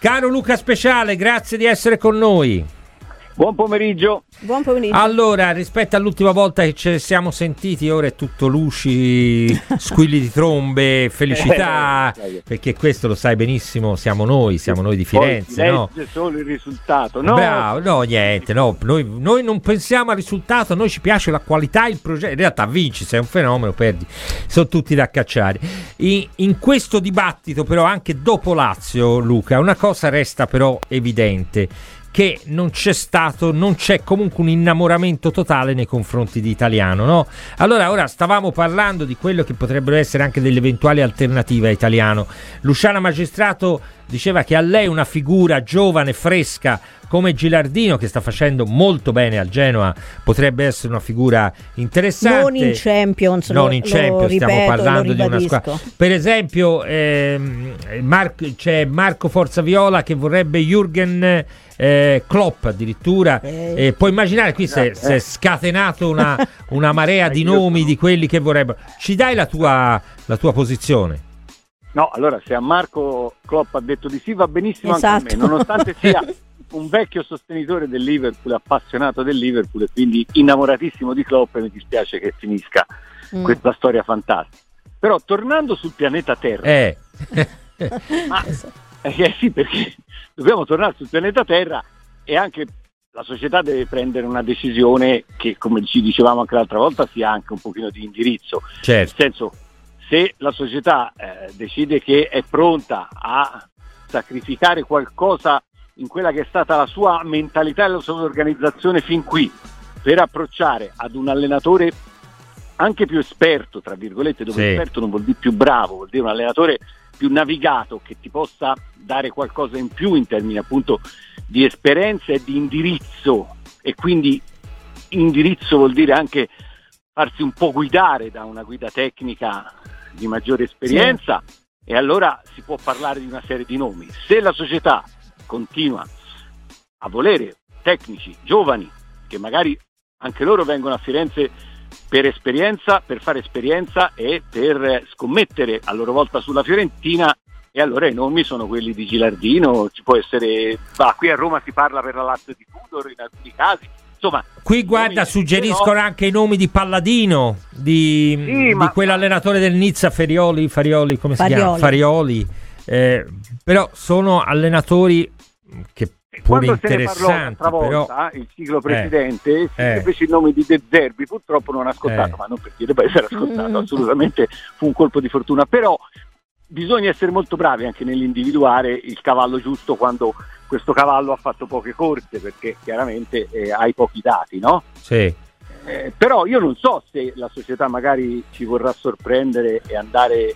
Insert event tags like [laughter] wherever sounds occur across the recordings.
Caro Luca Speciale, grazie di essere con noi. Buon pomeriggio. Buon pomeriggio. Allora, rispetto all'ultima volta che ci siamo sentiti, ora è tutto luci, [laughs] squilli di trombe, felicità, Eh, perché questo lo sai benissimo, siamo noi, siamo noi di Firenze, Poi no? solo il risultato. No, Bravo, no, niente, no, noi, noi non pensiamo al risultato, a noi ci piace la qualità, il progetto, in realtà vinci, sei un fenomeno, perdi, sono tutti da cacciare. In, in questo dibattito però anche dopo Lazio, Luca, una cosa resta però evidente, che non c'è stato, non c'è comunque un innamoramento totale nei confronti di Italiano, no? Allora, ora stavamo parlando di quello che potrebbero essere anche delle eventuali alternative a Italiano. Luciana Magistrato diceva che a lei una figura giovane, fresca, come Gilardino, che sta facendo molto bene al Genoa, potrebbe essere una figura interessante. Non in Champions, Non lo- in Champions, stiamo ripeto, parlando lo di una squadra. Per esempio, ehm, Mar- c'è Marco Forzaviola che vorrebbe Jürgen eh, Klopp addirittura. Eh. E puoi immaginare, qui si è, scatenato una, una marea di [laughs] nomi di quelli che vorrebbero. Ci dai la tua, la tua posizione? no, allora se a Marco Klopp ha detto di sì va benissimo anche Esatto. a me, nonostante sia [laughs] un vecchio sostenitore del Liverpool, appassionato del Liverpool e quindi innamoratissimo di Klopp e mi dispiace che finisca Mm. questa storia fantastica. Però tornando sul pianeta Terra, Eh. [laughs] ma- eh, sì, perché dobbiamo tornare sul pianeta Terra e anche la società deve prendere una decisione che, come ci dicevamo anche l'altra volta, sia anche un pochino di indirizzo. certo. Nel senso, se la società eh, decide che è pronta a sacrificare qualcosa in quella che è stata la sua mentalità e la sua organizzazione fin qui per approcciare ad un allenatore anche più esperto, tra virgolette, dove Sì. esperto non vuol dire più bravo, vuol dire un allenatore più navigato che ti possa dare qualcosa in più in termini appunto di esperienza e di indirizzo e quindi indirizzo vuol dire anche farsi un po' guidare da una guida tecnica di maggiore esperienza e allora si può parlare di una serie di nomi. Se la società continua a volere tecnici giovani che magari anche loro vengono a Firenze per esperienza, per fare esperienza e per scommettere a loro volta sulla Fiorentina e allora i nomi sono quelli di Gilardino, ci può essere, va, qui a Roma si parla per la Lazio di Tudor in alcuni casi, insomma Qui guarda, nomi- suggeriscono però- anche i nomi di Palladino, di, Sì, di ma- quell'allenatore del Nizza, Ferioli, Farioli, come si chiama? Farioli. Farioli. Eh, però sono allenatori che pure Quando se ne parlò però volta, il ciclo precedente, si eh. fece il nome di De Zerbi, purtroppo non ha ascoltato, Eh. ma non perché debba essere ascoltato, Mm. assolutamente fu un colpo di fortuna, però bisogna essere molto bravi anche nell'individuare il cavallo giusto quando questo cavallo ha fatto poche corse, perché chiaramente eh, hai pochi dati, no? sì. Eh, però io non so se la società magari ci vorrà sorprendere e andare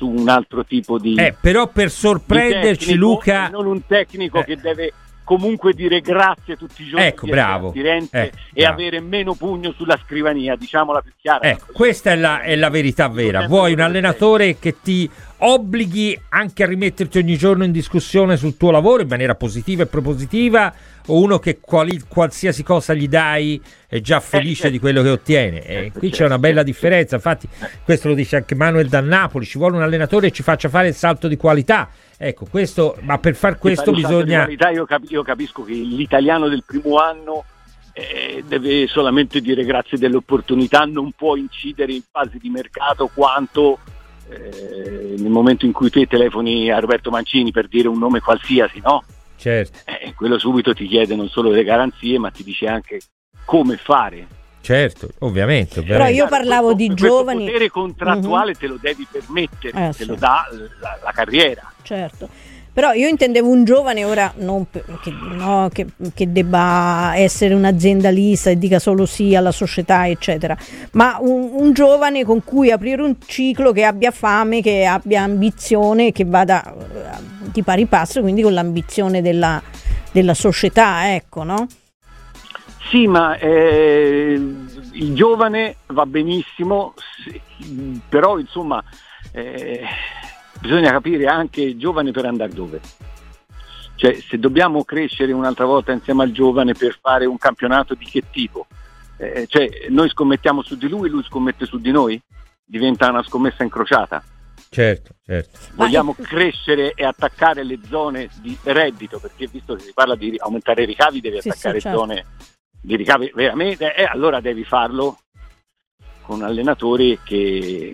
su un altro tipo di, Eh, però per sorprenderci tecnico, Luca... non un tecnico Eh. che deve comunque dire grazie tutti i giorni Ecco, bravo. a Firenze Eh, e bravo. avere meno pugno sulla scrivania, diciamola più chiara. Ecco, questa è la, è la verità vera. Vuoi un allenatore che ti obblighi anche a rimetterti ogni giorno in discussione sul tuo lavoro in maniera positiva e propositiva o uno che quali- qualsiasi cosa gli dai è già felice certo. di quello che ottiene? E Certo, qui c'è certo, una bella certo. differenza. Infatti, questo lo dice anche Manuel da Napoli: ci vuole un allenatore che ci faccia fare il salto di qualità. Ecco, questo, ma per far questo bisogna. qualità, io, cap- io capisco che l'italiano del primo anno eh, deve solamente dire grazie dell'opportunità, non può incidere in fasi di mercato quanto eh, nel momento in cui te telefoni a Roberto Mancini per dire un nome qualsiasi, no? Certo, Eh, quello subito ti chiede non solo le garanzie, ma ti dice anche come fare. Certo, ovviamente. Però io ovviamente. parlavo di questo giovani- potere contrattuale te lo devi permettere, Eh, te sì. lo dà la, la carriera. certo. Però io intendevo un giovane ora non che, no, che, che debba essere un'aziendalista e dica solo sì alla società, eccetera, ma un, un giovane con cui aprire un ciclo che abbia fame, che abbia ambizione, che vada eh, di pari passo, quindi con l'ambizione della, della società, ecco, no? Sì, ma eh, il giovane va benissimo, sì, però insomma eh, bisogna capire anche il giovane per andare dove. Cioè, se dobbiamo crescere un'altra volta insieme al giovane per fare un campionato di che tipo? Eh, cioè, noi scommettiamo su di lui, lui scommette su di noi? Diventa una scommessa incrociata? Certo, certo. Vogliamo crescere e attaccare le zone di reddito, perché visto che si parla di aumentare i ricavi, devi Sì, attaccare sì, certo. zone di ricavi veramente, e allora devi farlo con allenatori che,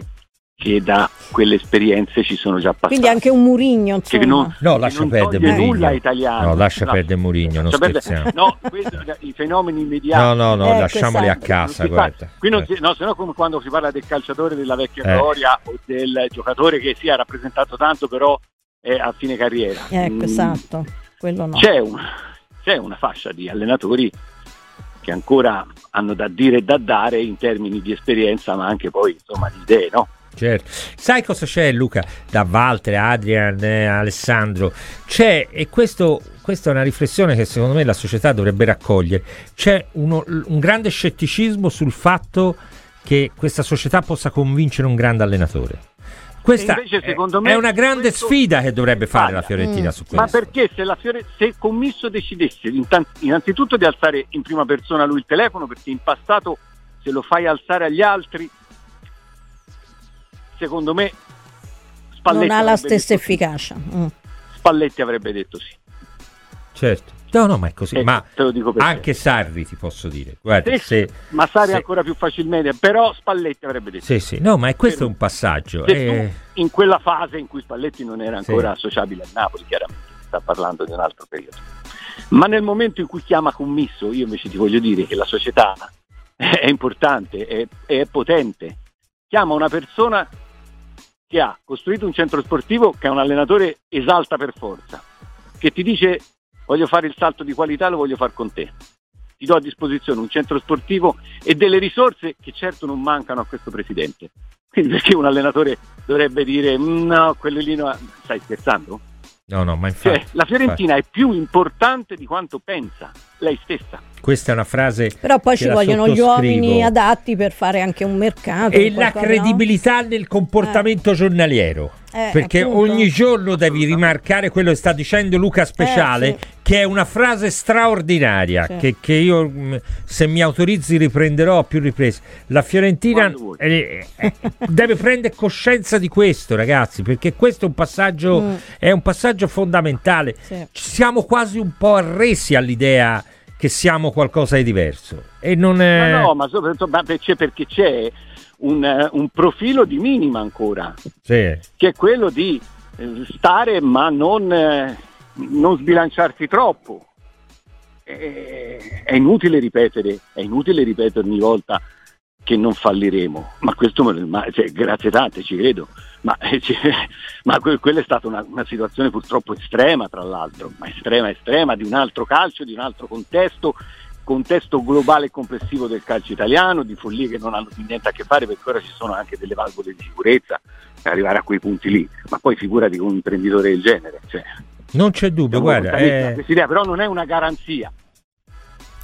che da quelle esperienze ci sono già passati. Quindi anche un Murigno, Che non- No, lascia perdere ai italiani. No, lascia No, perdere Mourinho, non scherziamo. No, questo- i fenomeni immediati. No, no, no, Ecco, lasciamoli a esatto. casa, guarda. Qui non Eh. si, no, se no come quando si parla del calciatore della vecchia Eh. gloria o del giocatore che si è rappresentato tanto però è a fine carriera. Ecco, Mm, esatto. Quello no. c'è, un- c'è una fascia di allenatori che ancora hanno da dire e da dare in termini di esperienza ma anche poi insomma di idee, no? Certo. Sai cosa c'è Luca? Da Walter, Adrian, eh, Alessandro. C'è, e questo, questa è una riflessione che secondo me la società dovrebbe raccogliere, c'è uno- un grande scetticismo sul fatto che questa società possa convincere un grande allenatore. Questa invece, è- secondo me, è una grande questo sfida che dovrebbe fare la Fiorentina Mm. su questo. Ma perché se, la Fiore, se Commisso decidesse innanzitutto di alzare in prima persona lui il telefono, perché in passato se lo fai alzare agli altri, secondo me Spalletti, non ha la stessa efficacia. Mm. Spalletti avrebbe detto sì. Certo. No, no, ma è così. Ecco, ma anche Sarri ti posso dire. Guarda, Sì, se, ma Sari se- ancora più facilmente, però Spalletti avrebbe detto sì, sì. No, ma è questo è un passaggio. Eh, in quella fase in cui Spalletti non era Sì. ancora associabile al Napoli, chiaramente sta parlando di un altro periodo. Ma nel momento in cui chiama commisso, io invece ti voglio dire che la società è importante, è, è potente. Chiama una persona che ha costruito un centro sportivo che è un allenatore esalta per forza, che ti dice voglio fare il salto di qualità, lo voglio fare con te. Ti do a disposizione un centro sportivo e delle risorse che certo non mancano a questo presidente. Quindi perché un allenatore dovrebbe dire "Mm, no, quello lì no, stai scherzando? no, no, ma infatti. Cioè, la Fiorentina è più importante di quanto pensa lei stessa. Questa è una frase Però poi ci vogliono gli uomini adatti per fare anche un mercato. e la qualcosa, no? credibilità nel comportamento giornaliero. Eh, perché appunto. ogni giorno devi rimarcare quello che sta dicendo Luca Speciale, Eh, sì. che è una frase straordinaria. Sì. Che, che io, mh, se mi autorizzi, riprenderò a più riprese. La Fiorentina eh, eh, deve prendere coscienza di questo, ragazzi, perché questo è un passaggio, Mm. è un passaggio fondamentale. Sì. Ci siamo quasi un po' arresi all'idea che siamo qualcosa di diverso. E non è. Ma no, ma soprattutto ma c'è perché c'è un, eh, un profilo di minima ancora, Sì. che è quello di eh, stare ma non, eh, non sbilanciarsi troppo. Eh, È inutile ripetere, è inutile ripetere ogni volta che non falliremo, ma questo ma, cioè, grazie tante, ci credo, ma, [laughs] eh, ci- ma que- quella è stata una, una situazione purtroppo estrema, tra l'altro, ma estrema, estrema, di un altro calcio, di un altro contesto, contesto globale e complessivo del calcio italiano, di follie che non hanno più niente a che fare perché ora ci sono anche delle valvole di sicurezza per arrivare a quei punti lì, ma poi figurati con un imprenditore del genere. Cioè, Non c'è dubbio, guarda. è- questa idea, però non è una garanzia.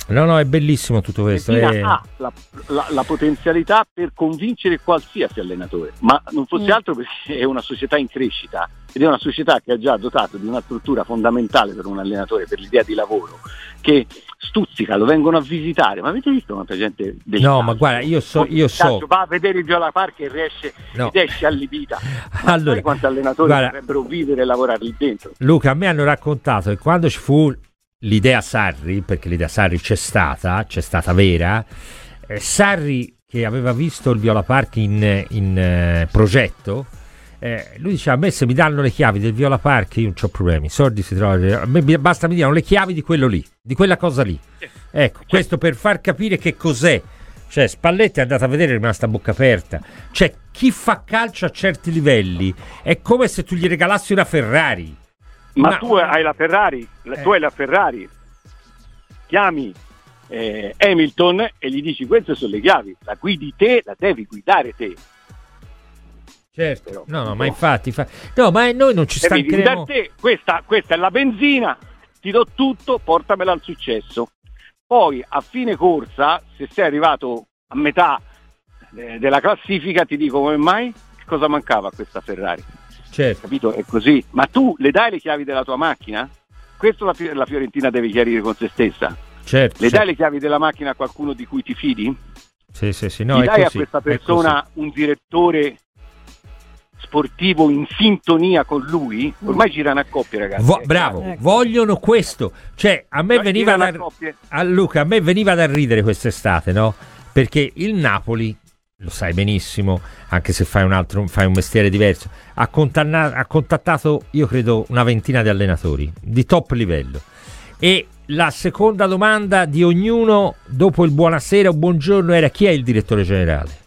No, no, è bellissimo tutto questo. Fiorentina è- ha la, la- la potenzialità per convincere qualsiasi allenatore, ma non fosse Mm. altro perché è una società in crescita ed è una società che ha già dotato di una struttura fondamentale per un allenatore, per l'idea di lavoro, che stuzzica, lo vengono a visitare. Ma avete visto quanta gente del No, calcio? ma guarda, io so- io so- Va a vedere il Viola Park e riesce No. ed esce allibita. [laughs] Ma Allora, sai quanti allenatori guarda- dovrebbero vivere e lavorare lì dentro? Luca, a me hanno raccontato che quando ci fu l'idea Sarri, perché l'idea Sarri c'è stata, c'è stata vera, eh, Sarri che aveva visto il Viola Park in, in, eh, progetto, eh, lui diceva a me se mi danno le chiavi del Viola Park io non ho problemi, i soldi si trovano, a me basta mi diano le chiavi di quello lì, di quella cosa lì. Ecco, questo per far capire che cos'è. Cioè, Spalletti è andato a vedere è rimasta a bocca aperta. Cioè, chi fa calcio a certi livelli è come se tu gli regalassi una Ferrari. Ma, Ma- tu hai la Ferrari, la- Eh. tu hai la Ferrari, chiami eh, Hamilton e gli dici queste sono le chiavi, la guidi te, la devi guidare te. Certo, Però, no, no, ma infatti, fa- no, ma noi non ci stancheremo. te, questa, questa è la benzina, ti do tutto, portamela al successo. Poi a fine corsa, se sei arrivato a metà eh, della classifica, ti dico come mai, cosa mancava a questa Ferrari. Certo, capito? È così. Ma tu le dai le chiavi della tua macchina? Questo la, la Fiorentina deve chiarire con se stessa. certo. Le certo. dai le chiavi della macchina a qualcuno di cui ti fidi? Sì, sì, sì, no, Gli dai così, a questa persona un direttore sportivo in sintonia con lui, ormai girano a coppie, ragazzi. Vo- bravo, ecco. vogliono questo. Cioè, a me, veniva da, a Luca, a me veniva da ridere quest'estate, no? Perché il Napoli, lo sai benissimo, anche se fai un, altro, fai un mestiere diverso, ha, contanna- ha contattato, io credo, una ventina di allenatori di top livello. E la seconda domanda di ognuno dopo il buonasera o buongiorno era chi è il direttore generale?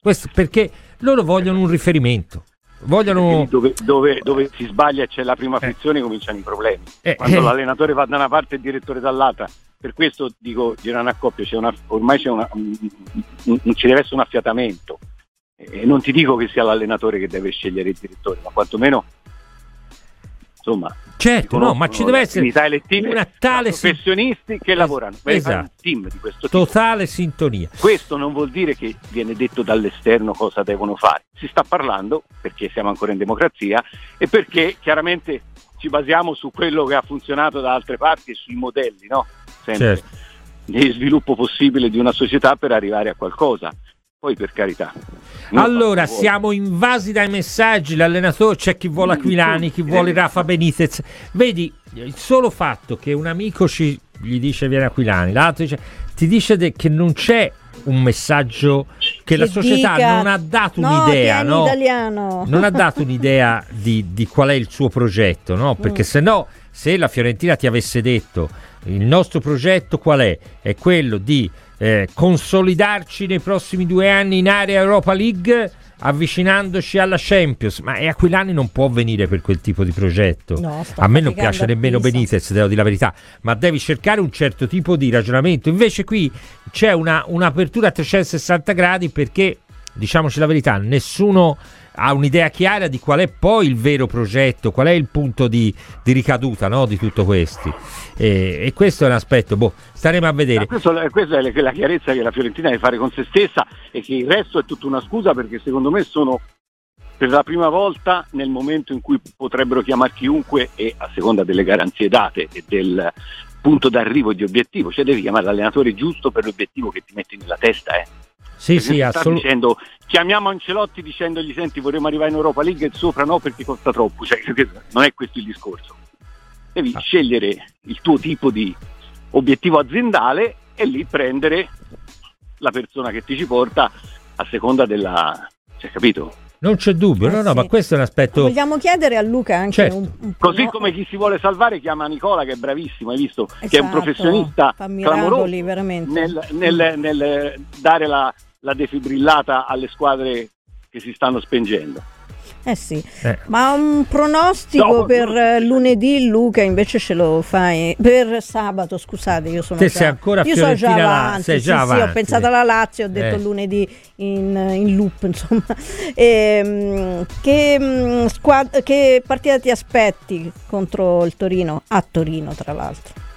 Questo perché loro vogliono un riferimento. Vogliono... Dove, dove, dove, si sbaglia e c'è la prima eh. frizione eh. cominciano i problemi. Eh, Quando eh. l'allenatore va da una parte e il direttore dall'altra. Per questo dico, girano a coppia, c'è una, ormai c'è una, un, un, ci deve essere un affiatamento. E non ti dico che sia l'allenatore che deve scegliere il direttore, ma quantomeno insomma certo no ma ci deve essere una tale professionisti che lavorano esatto. team di questo tipo totale sintonia questo non vuol dire che viene detto dall'esterno cosa devono fare si sta parlando perché siamo ancora in democrazia e perché chiaramente ci basiamo su quello che ha funzionato da altre parti e sui modelli no? sempre certo. di sviluppo possibile di una società per arrivare a qualcosa poi per carità. Allora, siamo invasi dai messaggi, l'allenatore c'è chi vuole Aquilani, chi vuole Rafa Benitez. Vedi, il solo fatto che un amico ci, gli dice viene Aquilani, l'altro dice, ti dice de- che non c'è un messaggio che, che la società dica, non ha dato no, un'idea, no? Italiano. Non ha dato [laughs] un'idea di, di, qual è il suo progetto, no? Perché mm. se no, se la Fiorentina ti avesse detto il nostro progetto qual è? È quello di eh, consolidarci nei prossimi due anni in area Europa League avvicinandoci alla Champions ma Aquilani non può venire per quel tipo di progetto? No, a me non piace nemmeno Benitez devo dire la verità ma devi cercare un certo tipo di ragionamento. Invece qui c'è una, un'apertura a 360 gradi perché diciamoci la verità nessuno ha un'idea chiara di qual è poi il vero progetto, qual è il punto di, di ricaduta no, di tutto questo. E, e, questo è un aspetto, boh, staremo a vedere. Questo, questa è la chiarezza che la Fiorentina deve fare con se stessa e che il resto è tutta una scusa perché secondo me sono per la prima volta nel momento in cui potrebbero chiamare chiunque e a seconda delle garanzie date e del punto d'arrivo di obiettivo, cioè devi chiamare l'allenatore giusto per l'obiettivo che ti metti nella testa. Eh. Sì, sì, assolutamente. Chiamiamo Ancelotti dicendogli senti vorremmo arrivare in Europa League e sopra no perché costa troppo, cioè, non è questo il discorso. Devi ah. scegliere il tuo tipo di obiettivo aziendale e lì prendere la persona che ti ci porta a seconda della... Cioè, capito? Non c'è dubbio, eh, no, no, sì. ma questo è un aspetto. Vogliamo chiedere a Luca anche certo. un, un Così come chi si vuole salvare chiama Nicola, che è bravissimo, hai visto? Esatto. Che è un esatto, professionista clamoroso nel, nel, nel, dare la, la defibrillata alle squadre che si stanno spengendo. Eh sì, eh. ma un pronostico no, per no. lunedì Luca invece ce lo fai per sabato, scusate, io sono Te già, sei ancora io sono già avanti, sei già sì, avanti. Sì, ho pensato alla Lazio, ho detto eh. lunedì in, in, loop, [laughs] insomma. E, ehm, che, mm, squad- che partita ti aspetti contro il Torino? A Torino, tra l'altro.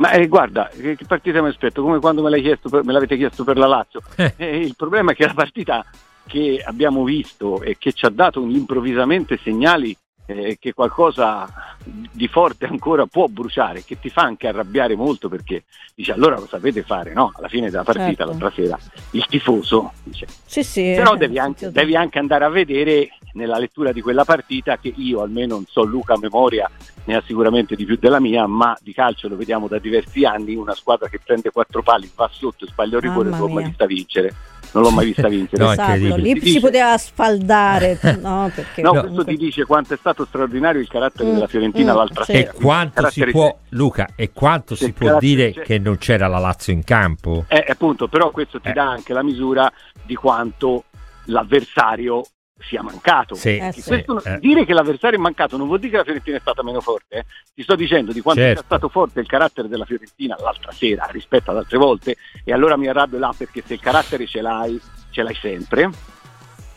Ma eh, guarda, che, che, partita mi aspetto? Come quando me, chiesto per, me l'avete chiesto per la Lazio. Eh. Eh, il problema è che la partita che abbiamo visto e che ci ha dato improvvisamente segnali eh, che qualcosa di forte ancora può bruciare, che ti fa anche arrabbiare molto perché dice allora lo sapete fare, no? Alla fine della partita, certo. l'altra sera, il tifoso dice. Sì, sì, Però devi anche, devi anche andare a vedere nella lettura di quella partita che io almeno non so Luca a memoria ne ha sicuramente di più della mia, ma di calcio lo vediamo da diversi anni, una squadra che prende quattro pali, va sotto e sbaglia il rigore, non l'ho mai vista vincere. Non l'ho mai vista [laughs] vincere. no, esatto, lì si dice... poteva sfaldare. [laughs] No, perché no, questo ti dice quanto è stato straordinario il carattere mm, della Fiorentina mm, l'altra sì. sera. E quanto si può, Luca, e quanto si può dire c'è... che non c'era la Lazio in campo? Eh, appunto, però questo ti eh. dà anche la misura di quanto l'avversario sia mancato. Sì, eh, sì. eh. Dire che l'avversario è mancato non vuol dire che la Fiorentina è stata meno forte. Eh. Ti sto dicendo di quanto certo. sia stato forte il carattere della Fiorentina l'altra sera rispetto ad altre volte e allora mi arrabbio là perché se il carattere ce l'hai, ce l'hai sempre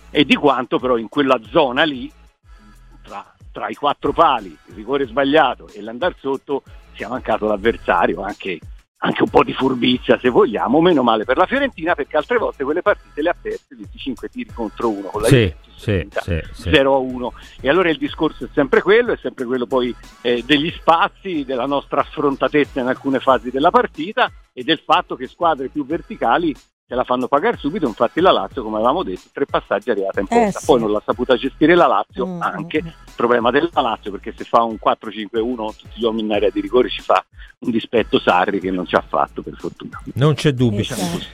e di quanto però in quella zona lì tra, tra i quattro pali, il rigore sbagliato e l'andar sotto sia mancato l'avversario anche anche un po' di furbizia se vogliamo, meno male per la Fiorentina perché altre volte quelle partite le ha perse 25 tiri contro uno con la sì, sì, sì, 0 a 1 e allora il discorso è sempre quello, è sempre quello poi eh, degli spazi, della nostra affrontatezza in alcune fasi della partita e del fatto che squadre più verticali te la fanno pagare subito, infatti la Lazio, come avevamo detto, tre passaggi è arrivata in porta, Eh, sì. poi non l'ha saputa gestire la Lazio, Mm, anche problema della Lazio, perché se fa un 4-5-1 tutti gli uomini in area di rigore ci fa un dispetto Sarri che non ci ha fatto per fortuna. Non c'è dubbio. Esatto.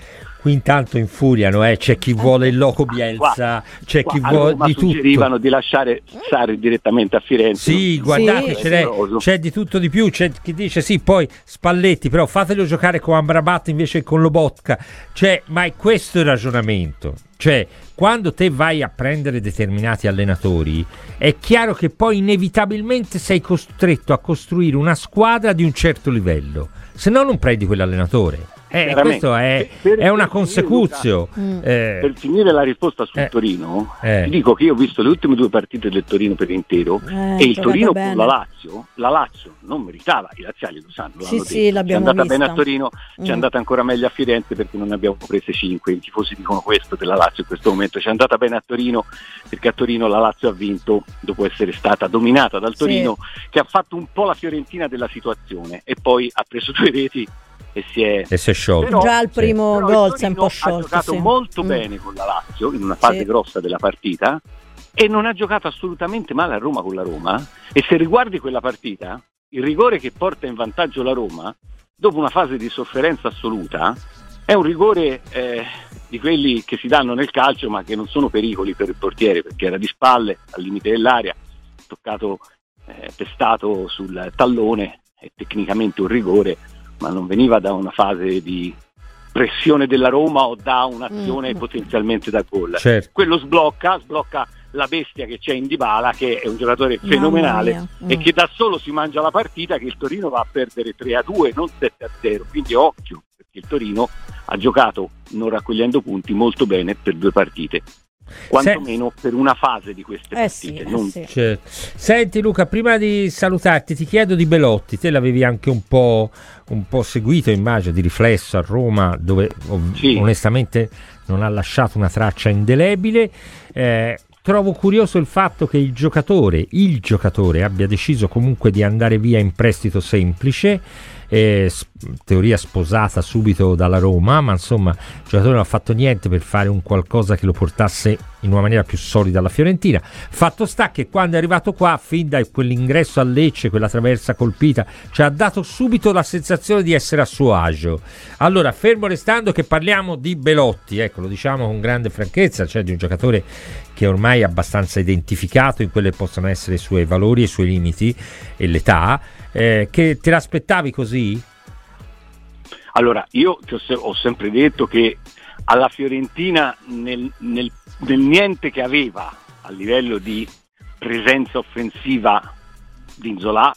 Qui intanto infuriano, eh, c'è chi vuole il loco Bielsa, c'è chi Qua vuole di tutto. suggerivano di lasciare Sarri direttamente a Firenze. Sì, guardate, Sì. Oso. c'è di tutto di più. C'è chi dice sì, poi Spalletti, però fatelo giocare con Amrabat invece che con Lobotka. Cioè, ma è questo il ragionamento. Cioè, quando te vai a prendere determinati allenatori, è chiaro che poi inevitabilmente sei costretto a costruire una squadra di un certo livello. Se no, non prendi quell'allenatore. Eh, questo è, Per- per è una finire, consecuzio. Mm. Eh, Per finire la risposta sul Eh. Torino, Eh. ti dico che io ho visto le ultime due partite del Torino per intero Eh, e il Torino bene. con la Lazio, la Lazio non meritava, i laziali lo sanno, Sì, l'hanno sì, detto. Ci è l'abbiamo andata bene vista. a Torino, ci Mm. è andata ancora meglio a Firenze perché non ne abbiamo prese 5, i tifosi dicono questo della Lazio in questo momento, ci è andata bene a Torino perché a Torino la Lazio ha vinto dopo essere stata dominata dal Sì. Torino che ha fatto un po' la Fiorentina della situazione e poi ha preso due reti e si è e si è sciolto. Però- Già al primo il gol si è un po' sciolto. Ha giocato sì. molto Mm. bene con la Lazio in una fase Sì. grossa della partita e non ha giocato assolutamente male a Roma con la Roma. E se riguardi quella partita, il rigore che porta in vantaggio la Roma, dopo una fase di sofferenza assoluta, è un rigore eh, di quelli che si danno nel calcio ma che non sono pericoli per il portiere perché era di spalle al limite dell'aria, toccato, eh, pestato sul tallone, è tecnicamente un rigore ma non veniva da una fase di pressione della Roma o da un'azione Mm. potenzialmente da gol. Certo. Quello sblocca, sblocca la bestia che c'è in Dybala che è un giocatore fenomenale mia. e Mm. che da solo si mangia la partita che il Torino va a perdere 3 a 2 non 7 a 0 quindi occhio perché il Torino ha giocato non raccogliendo punti molto bene per due partite quantomeno per una fase di queste Eh sì, partite eh non- sì. Certo. Senti Luca, prima di salutarti ti chiedo di Belotti, te l'avevi anche un po', un po' seguito immagino di riflesso a Roma dove ov- Sì. onestamente non ha lasciato una traccia indelebile. Eh, trovo curioso il fatto che il giocatore, il giocatore abbia deciso comunque di andare via in prestito semplice, eh, teoria sposata subito dalla Roma, ma insomma il giocatore non ha fatto niente per fare un qualcosa che lo portasse in una maniera più solida alla Fiorentina. Fatto sta che quando è arrivato qua, fin da quell'ingresso a Lecce, quella traversa colpita, ci ha dato subito la sensazione di essere a suo agio. Allora, fermo restando che parliamo di Belotti, ecco, lo diciamo con grande franchezza, cioè di un giocatore che ormai abbastanza identificato in quelli che possono essere i suoi valori i suoi limiti e l'età, eh, che te l'aspettavi così? Allora, io ho, se- ho sempre detto che alla Fiorentina nel, nel- nel niente che aveva a livello di presenza offensiva di Inzola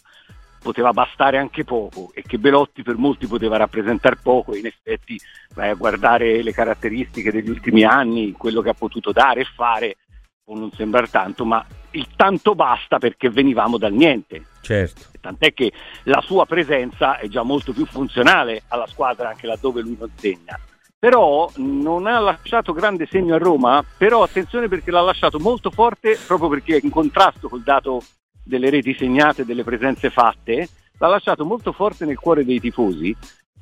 poteva bastare anche poco e che Belotti per molti poteva rappresentare poco e in effetti vai a guardare le caratteristiche degli ultimi anni, quello che ha potuto dare e fare può non sembrare tanto, ma il tanto basta perché venivamo dal niente Certo. tant'è che la sua presenza è già molto più funzionale alla squadra anche laddove lui non segna. Però non ha lasciato grande segno a Roma, però attenzione perché l'ha lasciato molto forte proprio perché è in contrasto col dato delle reti segnate delle presenze fatte, l'ha lasciato molto forte nel cuore dei tifosi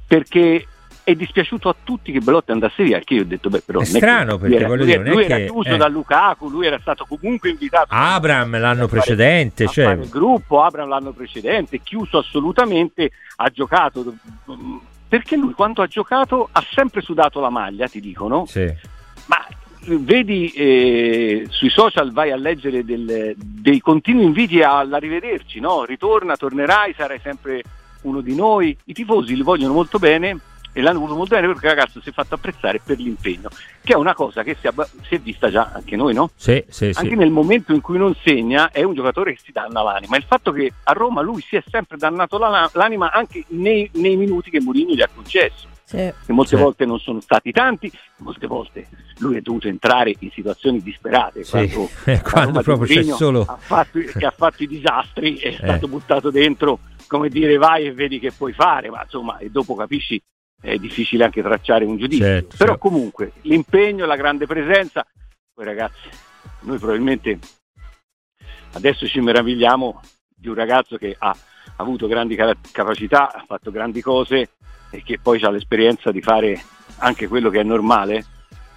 perché è dispiaciuto a tutti che Belotti andasse via, che io ho detto beh però È strano, perché era, voglio lui, dire, è lui era che- chiuso eh. da Lukaku, lui era stato comunque invitato Abram l'anno fare- precedente, cioè, il gruppo, Abram l'anno precedente, chiuso assolutamente, ha giocato perché lui quando ha giocato ha sempre sudato la maglia, ti dicono, sì. ma vedi eh, sui social vai a leggere del- dei continui inviti all'arrivederci, no? ritorna, tornerai, sarai sempre uno di noi, i tifosi li vogliono molto bene e l'hanno voluto molto bene perché il ragazzo si è fatto apprezzare per l'impegno, che è una cosa che si, abba- si è vista già anche noi, no? Sì, sì, sì. anche nel momento in cui non segna è un giocatore che si danna l'anima. Il fatto che a Roma lui si è sempre dannato la- l'anima anche nei, nei minuti che Mourinho gli ha concesso, Sì. che molte Sì. volte non sono stati tanti, molte volte lui è dovuto entrare in situazioni disperate. Sì, Quando, [laughs] eh, quando proprio c'è Mourinho solo- ha fatto, che ha fatto i disastri, è Eh. stato buttato dentro, come dire vai e vedi che puoi fare, ma insomma e dopo capisci è difficile anche tracciare un giudizio. Certo, Però certo. comunque l'impegno, la grande presenza, poi ragazzi, noi probabilmente adesso ci meravigliamo di un ragazzo che ha avuto grandi capacità, ha fatto grandi cose e che poi ha l'esperienza di fare anche quello che è normale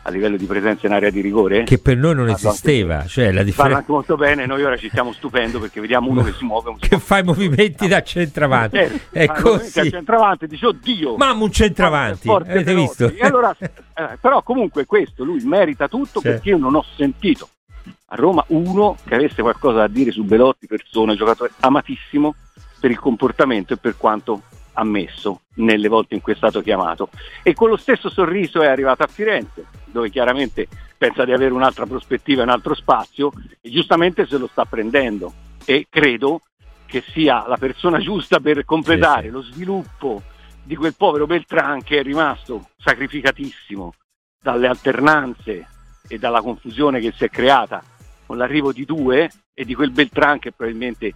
a livello di presenza in area di rigore. Che per noi non esisteva. Anche, cioè, la Parla differenza... anche molto bene, noi ora ci stiamo stupendo perché vediamo uno che si muove. Un che fa i movimenti da centravanti. Eh, è così. Da centravanti, dice oddio. Mamma un centravanti, avete visto? Allora, [laughs] eh, però comunque questo lui merita tutto Cioè. perché io non ho sentito a Roma uno che avesse qualcosa da dire su Belotti, persona, giocatore amatissimo per il comportamento e per quanto ammesso nelle volte in cui è stato chiamato. E con lo stesso sorriso è arrivato a Firenze, dove chiaramente pensa di avere un'altra prospettiva, un altro spazio e giustamente se lo sta prendendo. E credo che sia la persona giusta per completare Sì, sì. lo sviluppo di quel povero Beltran che è rimasto sacrificatissimo dalle alternanze e dalla confusione che si è creata con l'arrivo di due e di quel Beltran che probabilmente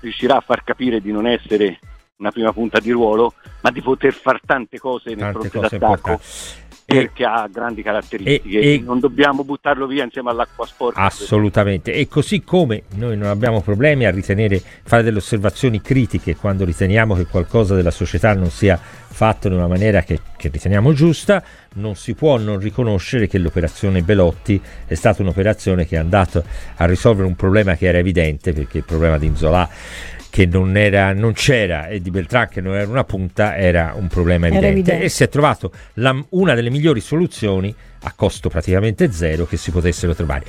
riuscirà a far capire di non essere una prima punta di ruolo, ma di poter fare tante cose nel Tante fronte cose d'attacco importanti. E- perché ha grandi caratteristiche e- e- non dobbiamo buttarlo via insieme all'acqua sporca. Assolutamente, e così come noi non abbiamo problemi a ritenere, fare delle osservazioni critiche quando riteniamo che qualcosa della società non sia fatto in una maniera che, che riteniamo giusta, non si può non riconoscere che l'operazione Belotti è stata un'operazione che è andata a risolvere un problema che era evidente, perché il problema di Inzola che non, era, non c'era e di Beltran che non era una punta era un problema evidente, evidente. e si è trovato la- una delle migliori soluzioni a costo praticamente zero che si potessero trovare.